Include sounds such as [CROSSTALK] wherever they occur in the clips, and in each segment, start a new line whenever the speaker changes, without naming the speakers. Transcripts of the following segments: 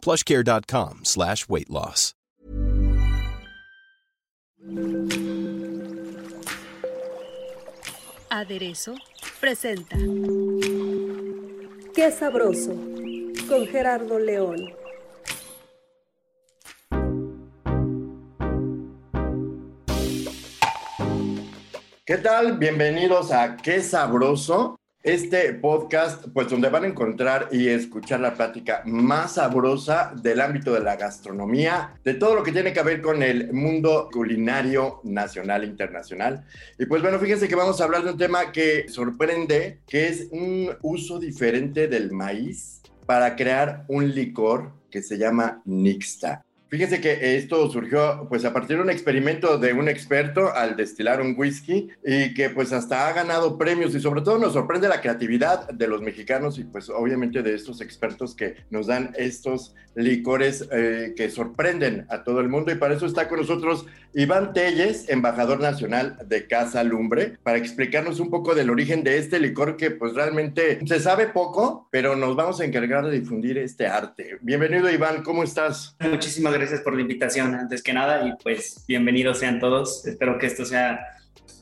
plushcare.com slash weight loss.
Aderezo presenta
Qué sabroso con Gerardo León.
¿Qué tal? Bienvenidos a Qué Sabroso, este podcast, pues donde van a encontrar y escuchar la plática más sabrosa del ámbito de la gastronomía, de todo lo que tiene que ver con el mundo culinario nacional e internacional. Y pues bueno, fíjense que vamos a hablar de un tema que sorprende, que es un uso diferente del maíz para crear un licor que se llama Nixta. Fíjense que esto surgió pues a partir de un experimento de un experto al destilar un whisky y que pues hasta ha ganado premios y sobre todo nos sorprende la creatividad de los mexicanos y pues obviamente de estos expertos que nos dan estos licores eh, que sorprenden a todo el mundo y para eso está con nosotros Iván Telles, embajador nacional de Casa Lumbre, para explicarnos un poco del origen de este licor que pues realmente se sabe poco, pero nos vamos a encargar de difundir este arte. Bienvenido Iván, ¿cómo estás?
Muchísimas gracias por la invitación, antes que nada, y pues bienvenidos sean todos. Espero que esto sea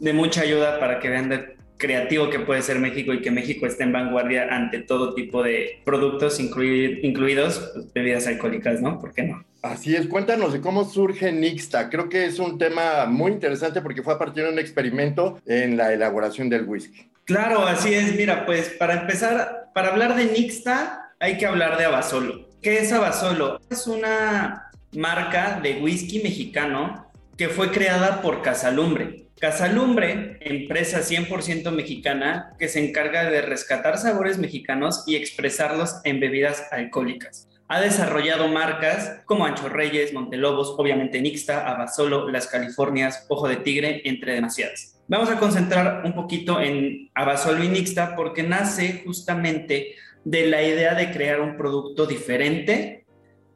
de mucha ayuda para que vean de creativo que puede ser México y que México esté en vanguardia ante todo tipo de productos, incluidos pues, bebidas alcohólicas, ¿no? ¿Por qué no?
Así es, cuéntanos de cómo surge Nixta. Creo que es un tema muy interesante porque fue a partir de un experimento en la elaboración del whisky.
Claro, así es. Mira, pues para empezar, para hablar de Nixta hay que hablar de Abasolo. ¿Qué es Abasolo? Es una marca de whisky mexicano que fue creada por Casalumbre. Casalumbre, empresa 100% mexicana que se encarga de rescatar sabores mexicanos y expresarlos en bebidas alcohólicas. Ha desarrollado marcas como Ancho Reyes, Montelobos, obviamente Nixta, Abasolo, Las Californias, Ojo de Tigre, entre demasiadas. Vamos a concentrar un poquito en Abasolo y Nixta porque nace justamente de la idea de crear un producto diferente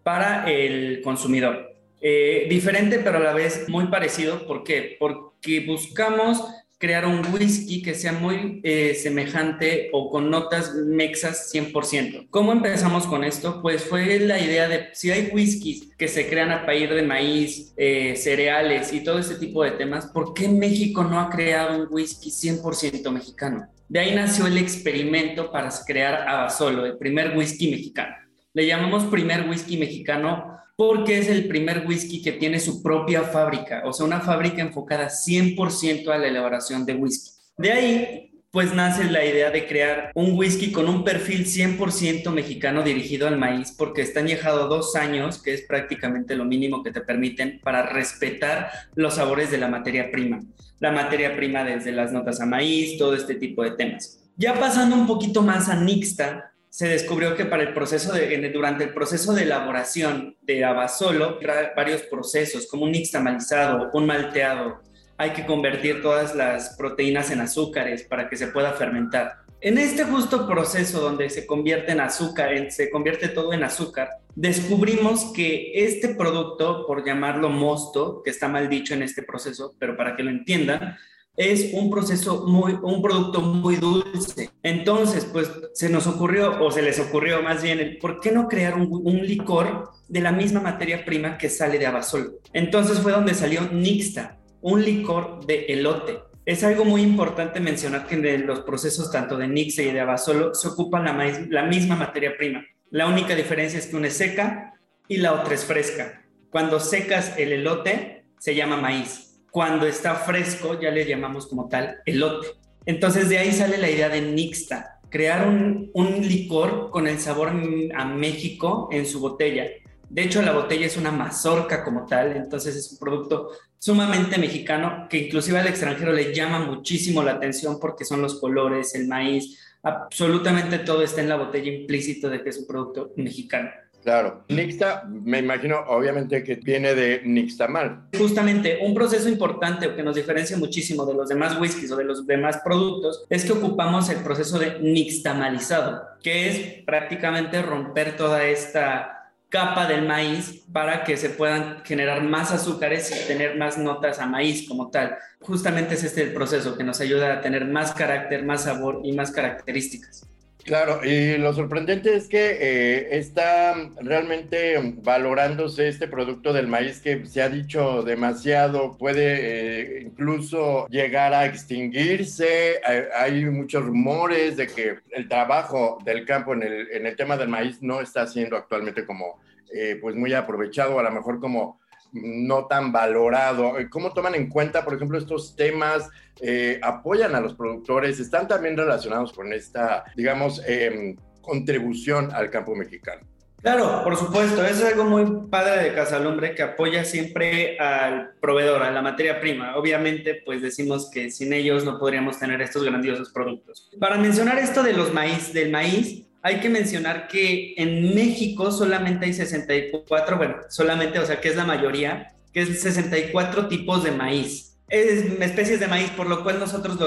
para el consumidor. Eh, diferente, pero a la vez muy parecido. ¿Por qué? Porque buscamos crear un whisky que sea muy eh, semejante o con notas mexas 100%. ¿Cómo empezamos con esto? Pues fue la idea de si hay whiskies que se crean a partir de maíz, eh, cereales y todo ese tipo de temas, ¿por qué México no ha creado un whisky 100% mexicano? De ahí nació el experimento para crear Abasolo, el primer whisky mexicano. Le llamamos primer whisky mexicano porque es el primer whisky que tiene su propia fábrica, o sea, una fábrica enfocada 100% a la elaboración de whisky. De ahí, pues nace la idea de crear un whisky con un perfil 100% mexicano dirigido al maíz, porque está añejado dos años, que es prácticamente lo mínimo que te permiten para respetar los sabores de la materia prima. La materia prima desde las notas a maíz, todo este tipo de temas. Ya pasando un poquito más a Nixta, se descubrió que para el proceso de, durante el proceso de elaboración de abasolo, varios procesos, como un nixtamalizado, un malteado, hay que convertir todas las proteínas en azúcares para que se pueda fermentar. En este justo proceso donde se convierte en azúcar, se convierte todo en azúcar, descubrimos que este producto, por llamarlo mosto, que está mal dicho en este proceso, pero para que lo entiendan, es un proceso muy, un producto muy dulce. Entonces, pues se nos ocurrió, o se les ocurrió más bien, ¿por qué no crear un, licor de la misma materia prima que sale de Abasol? Entonces fue donde salió Nixta, un licor de elote. Es algo muy importante mencionar que en los procesos tanto de Nixta y de Abasolo se ocupan la, la misma materia prima. La única diferencia es que una es seca y la otra es fresca. Cuando secas el elote, se llama maíz cuando está fresco ya le llamamos como tal elote. Entonces de ahí sale la idea de Nixta, crear un, un, licor con el sabor a México en su botella. De hecho, la botella es una mazorca como tal, entonces es un producto sumamente mexicano que inclusive al extranjero le llama muchísimo la atención porque son los colores, el maíz, absolutamente todo está en la botella implícito de que es un producto mexicano.
Claro. Nixta, me imagino, obviamente, que viene de Nixtamal.
Justamente, un proceso importante que nos diferencia muchísimo de los demás whiskies o de los demás productos es que ocupamos el proceso de nixtamalizado, que es prácticamente romper toda esta capa del maíz para que se puedan generar más azúcares y tener más notas a maíz como tal. Justamente es este el proceso que nos ayuda a tener más carácter, más sabor y más características.
Claro, y lo sorprendente es que eh, está realmente valorándose este producto del maíz que se ha dicho demasiado, puede eh, incluso llegar a extinguirse. Hay, muchos rumores de que el trabajo del campo en el, en el tema del maíz no está siendo actualmente como eh, pues muy aprovechado, a lo mejor como no tan valorado. ¿Cómo toman en cuenta, por ejemplo, estos temas? Eh, ¿Apoyan a los productores? ¿Están también relacionados con esta, digamos, em, contribución al campo mexicano?
Claro, por supuesto, es algo muy padre de Casalumbre que apoya siempre al proveedor, a la materia prima. Obviamente, pues decimos que sin ellos no podríamos tener estos grandiosos productos. Para mencionar esto de los maíz, del maíz, hay que mencionar que en México solamente hay 64, bueno, solamente, o sea, que es la mayoría, que es 64 tipos de maíz. Es especies de maíz, por lo cual nosotros,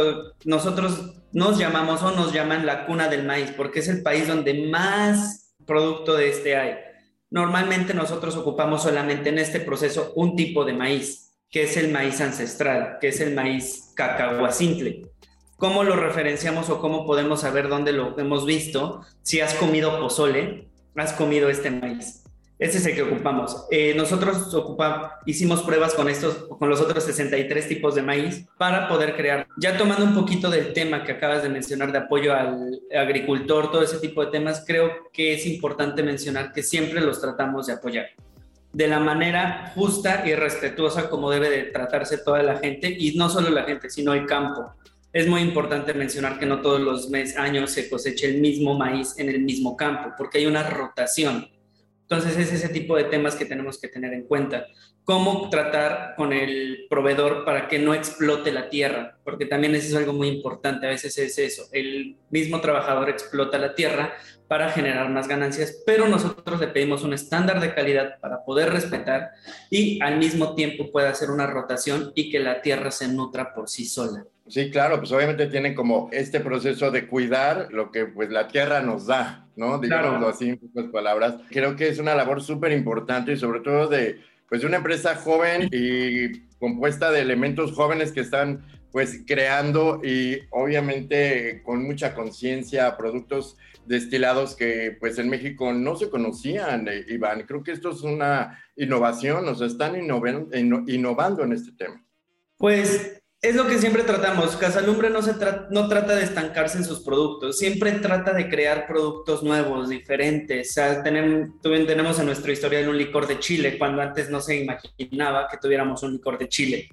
nosotros nos llamamos o nos llaman la cuna del maíz, porque es el país donde más producto de este hay. Normalmente nosotros ocupamos solamente en este proceso un tipo de maíz, que es el maíz ancestral, que es el maíz cacahuacintle. ¿Cómo lo referenciamos o cómo podemos saber dónde lo hemos visto? Si has comido pozole, has comido este maíz. Ese es el que ocupamos. Eh, nosotros ocupa, hicimos pruebas con estos, con los otros 63 tipos de maíz para poder crear. Ya tomando un poquito del tema que acabas de mencionar de apoyo al agricultor, todo ese tipo de temas, creo que es importante mencionar que siempre los tratamos de apoyar de la manera justa y respetuosa como debe de tratarse toda la gente y no solo la gente, sino el campo es muy importante mencionar que no todos los meses, años se cosecha el mismo maíz en el mismo campo, porque hay una rotación. Entonces es ese tipo de temas que tenemos que tener en cuenta. Cómo tratar con el proveedor para que no explote la tierra, porque también eso es algo muy importante. A veces es eso, el mismo trabajador explota la tierra para generar más ganancias, pero nosotros le pedimos un estándar de calidad para poder respetar y al mismo tiempo pueda hacer una rotación y que la tierra se nutra por sí sola.
Sí, claro, pues obviamente tienen como este proceso de cuidar lo que pues la tierra nos da, ¿no? Digámoslo así en pocas palabras. Creo que es una labor súper importante y sobre todo de pues una empresa joven y compuesta de elementos jóvenes que están pues creando y obviamente con mucha conciencia productos destilados que pues en México no se conocían, eh, Iván. Creo que esto es una innovación, o sea, están innovando en este tema.
Pues es lo que siempre tratamos. Casalumbre no, se no trata de estancarse en sus productos, siempre trata de crear productos nuevos, diferentes. O sea, tenemos, tenemos en nuestra historia un licor de Chile, cuando antes no se imaginaba que tuviéramos un licor de Chile.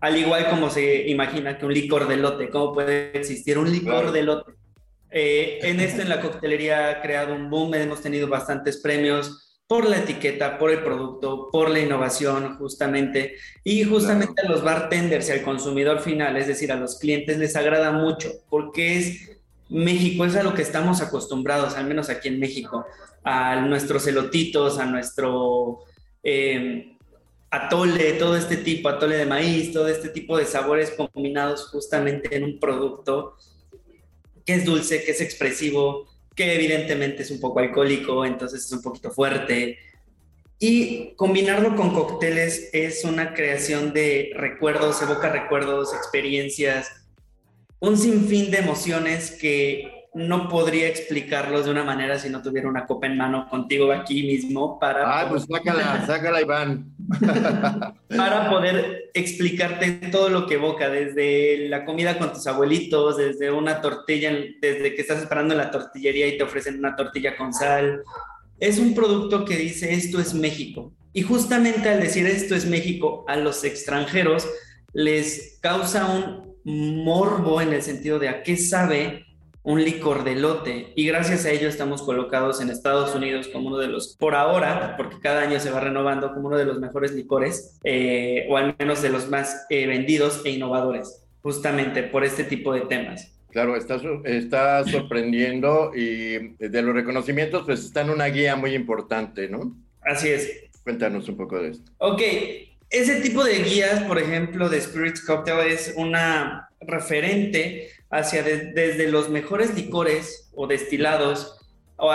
Al igual como se imagina que un licor de lote, ¿cómo puede existir un licor de lote? Eh, en esto, en la coctelería ha creado un boom, hemos tenido bastantes premios por la etiqueta, por el producto, por la innovación, justamente. Y justamente a los bartenders y al consumidor final, es decir, a los clientes, les agrada mucho, porque es México, es a lo que estamos acostumbrados, al menos aquí en México, a nuestros elotitos, a nuestro eh, atole, todo este tipo, atole de maíz, todo este tipo de sabores combinados justamente en un producto que es dulce, que es expresivo, que evidentemente es un poco alcohólico, entonces es un poquito fuerte. Y combinarlo con cócteles es una creación de recuerdos, evoca recuerdos, experiencias, un sinfín de emociones que no podría explicarlos de una manera si no tuviera una copa en mano contigo aquí mismo para...
Ah, pues sácala, [LAUGHS] sácala, Iván. [LAUGHS]
para poder explicarte todo lo que evoca, desde la comida con tus abuelitos, desde una tortilla, desde que estás esperando en la tortillería y te ofrecen una tortilla con sal. Es un producto que dice esto es México. Y justamente al decir esto es México, a los extranjeros les causa un morbo en el sentido de a qué sabe un licor de lote y gracias a ello estamos colocados en Estados Unidos como uno de los, por ahora, porque cada año se va renovando como uno de los mejores licores eh, o al menos de los más eh, vendidos e innovadores, justamente por este tipo de temas.
Claro, está, está sorprendiendo y de los reconocimientos, pues está en una guía muy importante, ¿no?
Así es.
Cuéntanos un poco de esto.
Ok, ese tipo de guías, por ejemplo, de Spirits Cocktail es una referente hacia desde los mejores licores o destilados, o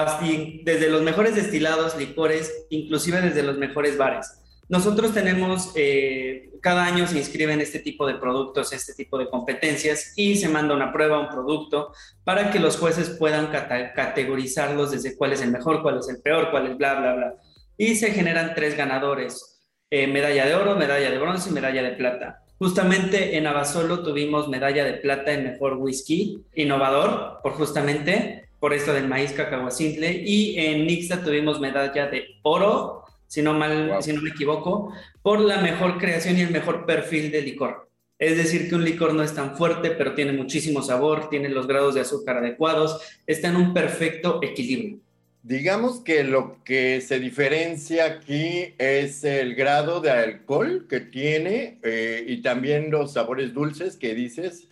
desde los mejores destilados, licores, inclusive desde los mejores bares. Nosotros tenemos, eh, cada año se inscriben este tipo de productos, este tipo de competencias y se manda una prueba, un producto, para que los jueces puedan categorizarlos desde cuál es el mejor, cuál es el peor, cuál es bla, bla, bla. Y se generan tres ganadores, eh, medalla de oro, medalla de bronce y medalla de plata. Justamente en Abasolo tuvimos medalla de plata en mejor whisky innovador, por justamente por esto del maíz cacahuacintle, y en Nixta tuvimos medalla de oro si no, mal, si no me equivoco, por la mejor creación y el mejor perfil de licor. Es decir, que un licor no es tan fuerte, pero tiene muchísimo sabor, tiene los grados de azúcar adecuados, está en un perfecto equilibrio.
Digamos que lo que se diferencia aquí es el grado de alcohol que tiene eh, y también los sabores dulces que dices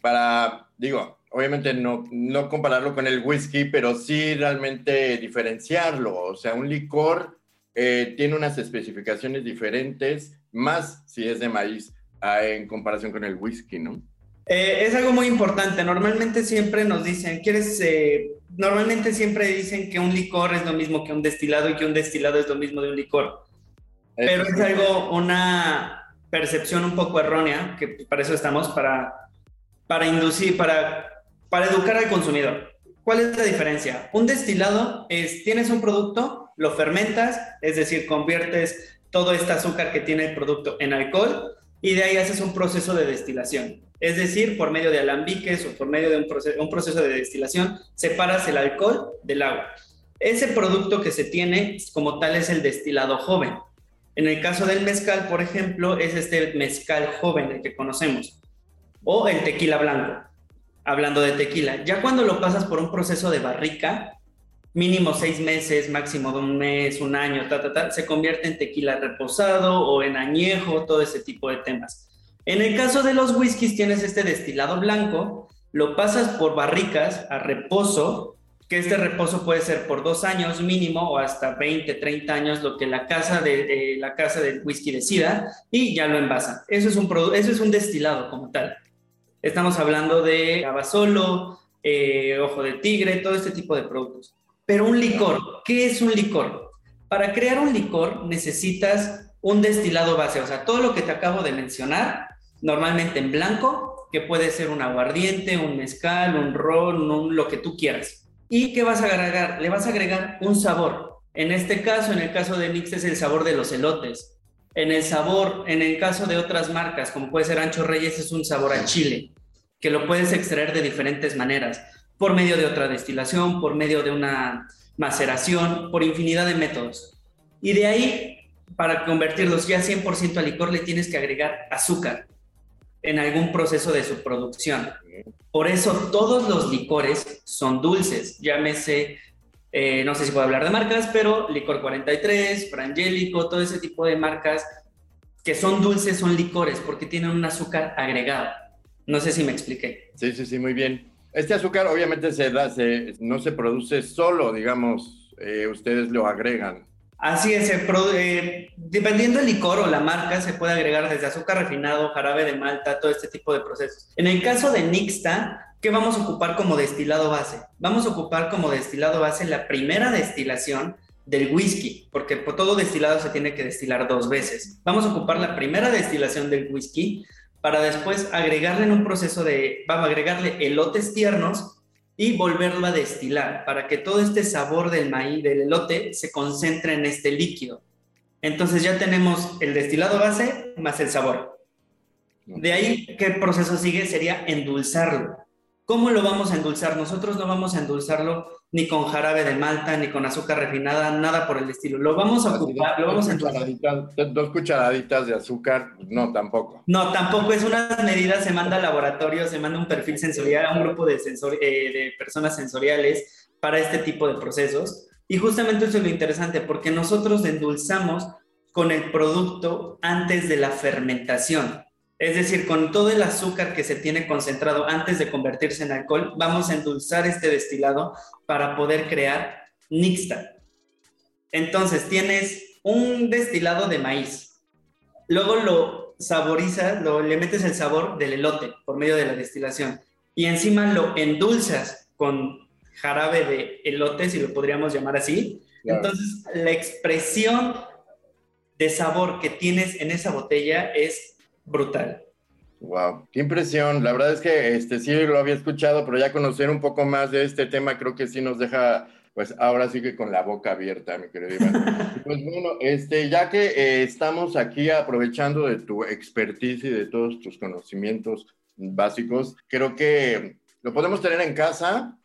para, digo, obviamente no, no compararlo con el whisky, pero sí realmente diferenciarlo. O sea, un licor eh, tiene unas especificaciones diferentes, más si es de maíz ah, en comparación con el whisky, ¿no?
Eh, es algo muy importante. Normalmente siempre nos dicen, ¿quieres? Eh, normalmente siempre dicen que un licor es lo mismo que un destilado y que un destilado es lo mismo de un licor. Pero es algo, una percepción un poco errónea, que para eso estamos, para, para inducir, para, para educar al consumidor. ¿Cuál es la diferencia? Un destilado es, tienes un producto, lo fermentas, es decir, conviertes todo este azúcar que tiene el producto en alcohol y de ahí haces un proceso de destilación. Es decir, por medio de alambiques o por medio de un proceso, de destilación, separas el alcohol del agua. Ese producto que se tiene como tal es el destilado joven. En el caso del mezcal, por ejemplo, es este mezcal joven el que conocemos. O el tequila blanco, hablando de tequila. Ya cuando lo pasas por un proceso de barrica, mínimo seis meses, máximo de un mes, un año, ta, ta, ta, se convierte en tequila reposado o en añejo, todo ese tipo de temas. En el caso de los whiskies tienes este destilado blanco, lo pasas por barricas a reposo, que este reposo puede ser por dos años mínimo o hasta 20, 30 años, lo que la casa, de, la casa del whisky decida, y ya lo envasan. Eso es un, eso es un destilado como tal. Estamos hablando de abasolo, eh, ojo de tigre, todo este tipo de productos. Pero un licor, ¿qué es un licor? Para crear un licor necesitas un destilado base, o sea, todo lo que te acabo de mencionar, normalmente en blanco, que puede ser un aguardiente, un mezcal, un ron, lo que tú quieras. ¿Y qué vas a agregar? Le vas a agregar un sabor. En este caso, en el caso de Mix, es el sabor de los elotes. En el sabor, en el caso de otras marcas, como puede ser Ancho Reyes, es un sabor a chile, que lo puedes extraer de diferentes maneras por medio de otra destilación, por medio de una maceración, por infinidad de métodos. Y de ahí, para convertirlos ya 100% a licor, le tienes que agregar azúcar en algún proceso de su producción. Por eso todos los licores son dulces, llámese, eh, no sé si puedo hablar de marcas, pero Licor 43, Frangélico, todo ese tipo de marcas que son dulces son licores porque tienen un azúcar agregado. No sé si me expliqué.
Sí, sí, sí, muy bien. Este azúcar obviamente se da, no se produce solo, digamos, eh, ustedes lo agregan.
Así es, eh, dependiendo del licor o la marca, se puede agregar desde azúcar refinado, jarabe de malta, todo este tipo de procesos. En el caso de Nixta, ¿qué vamos a ocupar como destilado base? Vamos a ocupar como destilado base la primera destilación del whisky, porque por todo destilado se tiene que destilar dos veces. Vamos a ocupar la primera destilación del whisky para después agregarle en un proceso de, vamos a agregarle elotes tiernos y volverlo a destilar para que todo este sabor del maíz, del elote, se concentre en este líquido. Entonces ya tenemos el destilado base más el sabor. De ahí, ¿qué proceso sigue? Sería endulzarlo. ¿Cómo lo vamos a endulzar? Nosotros no vamos a endulzarlo ni con jarabe de malta, ni con azúcar refinada, nada por el estilo. Lo vamos a ocupar, lo vamos a
endulzar. Dos cucharaditas de azúcar, no, tampoco.
No, tampoco. Es una medida, se manda al laboratorio, se manda un perfil sensorial a un grupo de, eh, de personas sensoriales para este tipo de procesos. Y justamente eso es lo interesante, porque nosotros endulzamos con el producto antes de la fermentación. Es decir, con todo el azúcar que se tiene concentrado antes de convertirse en alcohol, vamos a endulzar este destilado para poder crear nixta. Entonces, tienes un destilado de maíz. Luego lo saborizas, lo, le metes el sabor del elote por medio de la destilación. Y encima lo endulzas con jarabe de elote, si lo podríamos llamar así. Entonces, la expresión de sabor que tienes en esa botella es brutal.
Wow, qué impresión. La verdad es que este sí lo había escuchado, pero ya conocer un poco más de este tema creo que sí nos deja, pues ahora sí que con la boca abierta, mi querido Iván. [LAUGHS] pues bueno, este, ya que eh, estamos aquí aprovechando de tu expertise y de todos tus conocimientos básicos, creo que lo podemos tener en casa,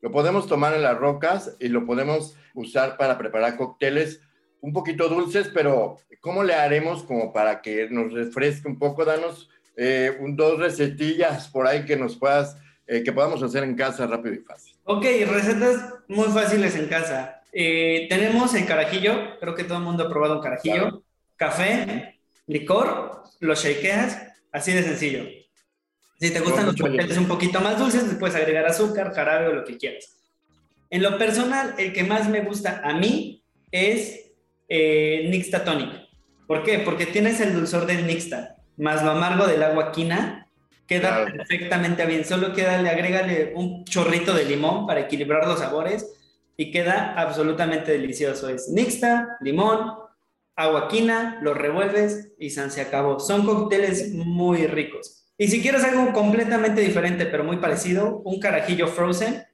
lo podemos tomar en las rocas y lo podemos usar para preparar cócteles un poquito dulces, pero ¿cómo le haremos como para que nos refresque un poco? Danos eh, dos recetillas por ahí que nos puedas, eh, que podamos hacer en casa rápido y fácil.
Ok, recetas muy fáciles en casa. Eh, tenemos el carajillo, creo que todo el mundo ha probado un carajillo, café, licor, lo shakeas, así de sencillo. Si te gustan los cócteles un poquito más dulces, le puedes agregar azúcar, jarabe o lo que quieras. En lo personal, el que más me gusta a mí es eh, Nixta Tonic. ¿Por qué? Porque tienes el dulzor del Nixta, más lo amargo del agua quina, queda perfectamente bien. Solo queda, le agrégale un chorrito de limón para equilibrar los sabores y queda absolutamente delicioso. Es Nixta, limón, agua quina, lo revuelves y se acabó. Son cócteles muy ricos. Y si quieres algo completamente diferente, pero muy parecido, un carajillo frozen,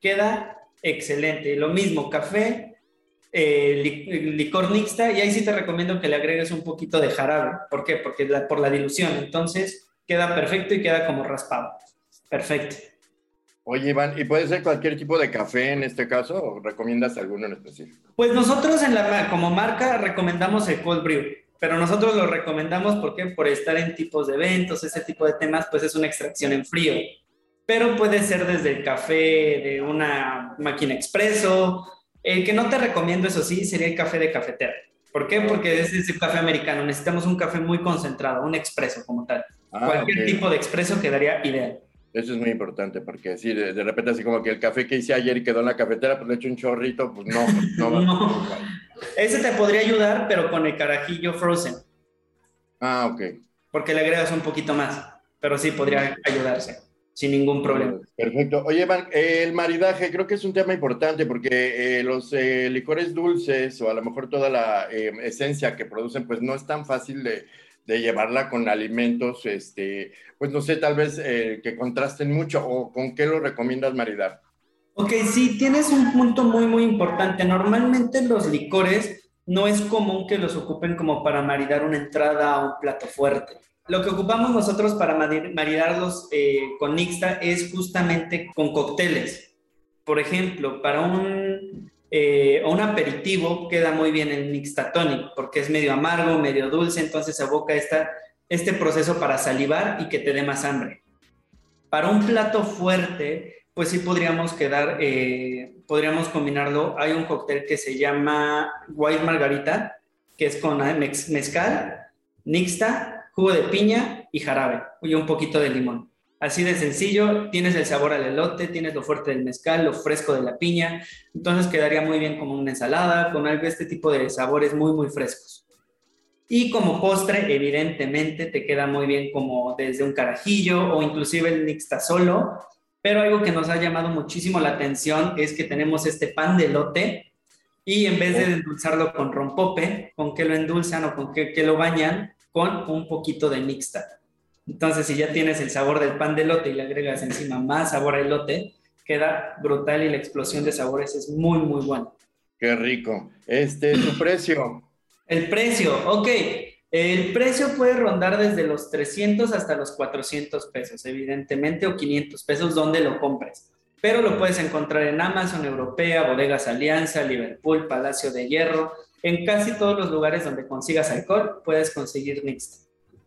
queda excelente. Lo mismo, café, eh, licor mixta y ahí sí te recomiendo que le agregues un poquito de jarabe. ¿Por qué? Porque por la dilución. Entonces queda perfecto y queda como raspado. Perfecto.
Oye, Iván, ¿y puede ser cualquier tipo de café en este caso o recomiendas alguno en específico?
Pues nosotros en la, como marca recomendamos el cold brew, pero nosotros lo recomendamos porque por estar en tipos de eventos, ese tipo de temas, pues es una extracción en frío. Pero puede ser desde el café de una máquina expreso, el que no te recomiendo, eso sí, sería el café de cafetera. ¿Por qué? Porque es ese café americano. Necesitamos un café muy concentrado, un expreso como tal. Ah, Cualquier tipo de expreso quedaría ideal.
Eso es muy importante porque si de, repente así como que el café que hice ayer y quedó en la cafetera, pues le echo un chorrito, pues no. No, [LAUGHS] no.
Ese te podría ayudar, pero con el carajillo frozen.
Ah, ok.
Porque le agregas un poquito más, pero sí podría ayudarse sin ningún problema.
Perfecto. Oye, el maridaje creo que es un tema importante porque eh, los eh, licores dulces o a lo mejor toda la eh, esencia que producen, pues no es tan fácil de, llevarla con alimentos, este, pues no sé, tal vez que contrasten mucho o con qué lo recomiendas maridar.
Ok, sí, tienes un punto muy, muy importante. Normalmente los licores no es común que los ocupen como para maridar una entrada o un plato fuerte. Lo que ocupamos nosotros para maridarlos eh, con Nixta es justamente con cócteles. Por ejemplo, para un, eh, un aperitivo queda muy bien el Nixta Tonic porque es medio amargo, medio dulce, entonces esta, este proceso para salivar y que te dé más hambre. Para un plato fuerte, pues sí podríamos quedar, eh, podríamos combinarlo. Hay un cóctel que se llama White Margarita, que es con mezcal, Nixta jugo de piña y jarabe y un poquito de limón. Así de sencillo, tienes el sabor al elote, tienes lo fuerte del mezcal, lo fresco de la piña, entonces quedaría muy bien como una ensalada, con algo este tipo de sabores muy, muy frescos. Y como postre, evidentemente, te queda muy bien como desde un carajillo o inclusive el nixta solo, pero algo que nos ha llamado muchísimo la atención es que tenemos este pan de elote y en vez de endulzarlo con rompope, con que lo endulzan o con que, que lo bañan, con un poquito de mixta. Entonces, si ya tienes el sabor del pan de lote y le agregas encima más sabor a elote, queda brutal y la explosión de sabores es muy, muy buena.
Qué rico. Este, su [CLEARS THROAT] precio.
El precio, ok. El precio puede rondar desde los 300 hasta los 400 pesos, evidentemente, o 500 pesos donde lo compres. Pero lo puedes encontrar en Amazon Europea, Bodegas Alianza, Liverpool, Palacio de Hierro, en casi todos los lugares donde consigas alcohol puedes conseguir Nixta.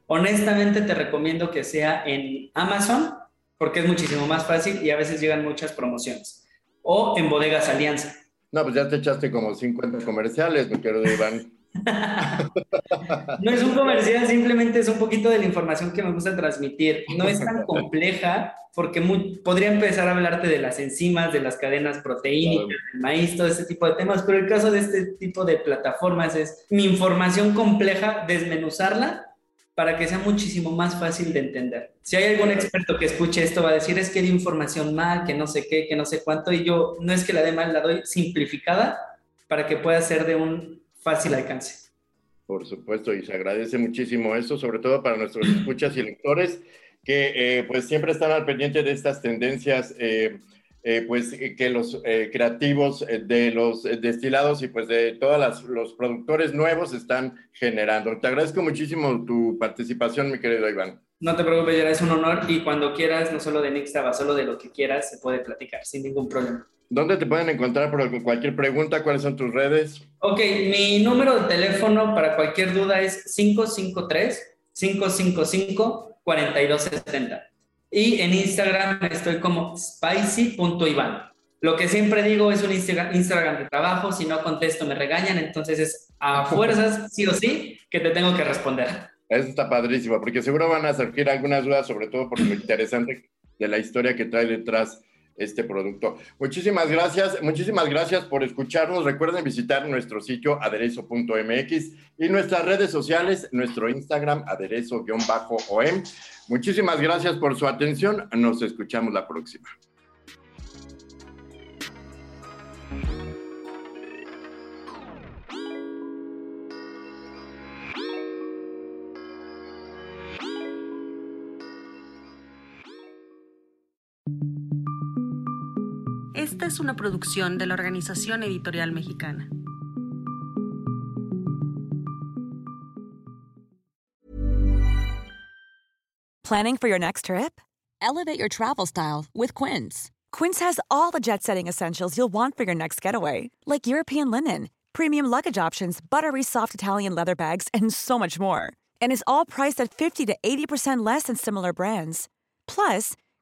Honestamente te recomiendo que sea en Amazon porque es muchísimo más fácil y a veces llegan muchas promociones. O en Bodegas Alianza.
No, pues ya te echaste como 50 comerciales, mi querido Iván. [LAUGHS] [LAUGHS]
no es un comercial, simplemente es un poquito de la información que me gusta transmitir. No es tan [LAUGHS] compleja porque podría empezar a hablarte de las enzimas, de las cadenas proteínicas, del maíz, todo ese tipo de temas, pero el caso de este tipo de plataformas es mi información compleja, desmenuzarla para que sea muchísimo más fácil de entender. Si hay algún experto que escuche esto, va a decir, es que di información mal, que no sé qué, que no sé cuánto, y yo no es que la dé mal, la doy simplificada para que pueda ser de un fácil alcance.
Por supuesto, y se agradece muchísimo eso, sobre todo para nuestros escuchas y lectores, que eh, pues siempre están al pendiente de estas tendencias. Eh, eh, pues que los creativos de los destilados y pues de todos los productores nuevos están generando. Te agradezco muchísimo tu participación, mi querido Iván.
No te preocupes, ya es un honor y cuando quieras, no solo de Nixtaba, solo de lo que quieras, se puede platicar sin ningún problema.
¿Dónde te pueden encontrar por cualquier pregunta? ¿Cuáles son tus redes?
Ok, mi número de teléfono para cualquier duda es 553 555 4270 y en Instagram estoy como spicy.ivan. Lo que siempre digo es un Instagram de trabajo, si no contesto me regañan, entonces es a [LAUGHS] fuerzas, sí o sí, que te tengo que responder.
Eso está padrísimo, porque seguro van a surgir algunas dudas, sobre todo por lo interesante de la historia que trae detrás este producto. Muchísimas gracias, muchísimas gracias por escucharnos. Recuerden visitar nuestro sitio aderezo.mx y nuestras redes sociales, nuestro Instagram aderezo-om. Muchísimas gracias por su atención. Nos escuchamos la próxima.
Es una producción de la Organización Editorial Mexicana.
Planning for your next trip? Elevate your travel style with Quince. Quince has all the jet setting essentials you'll want for your next getaway, like European linen, premium luggage options, buttery soft Italian leather bags, and so much more. And is all priced at 50 to 80% less than similar brands. Plus,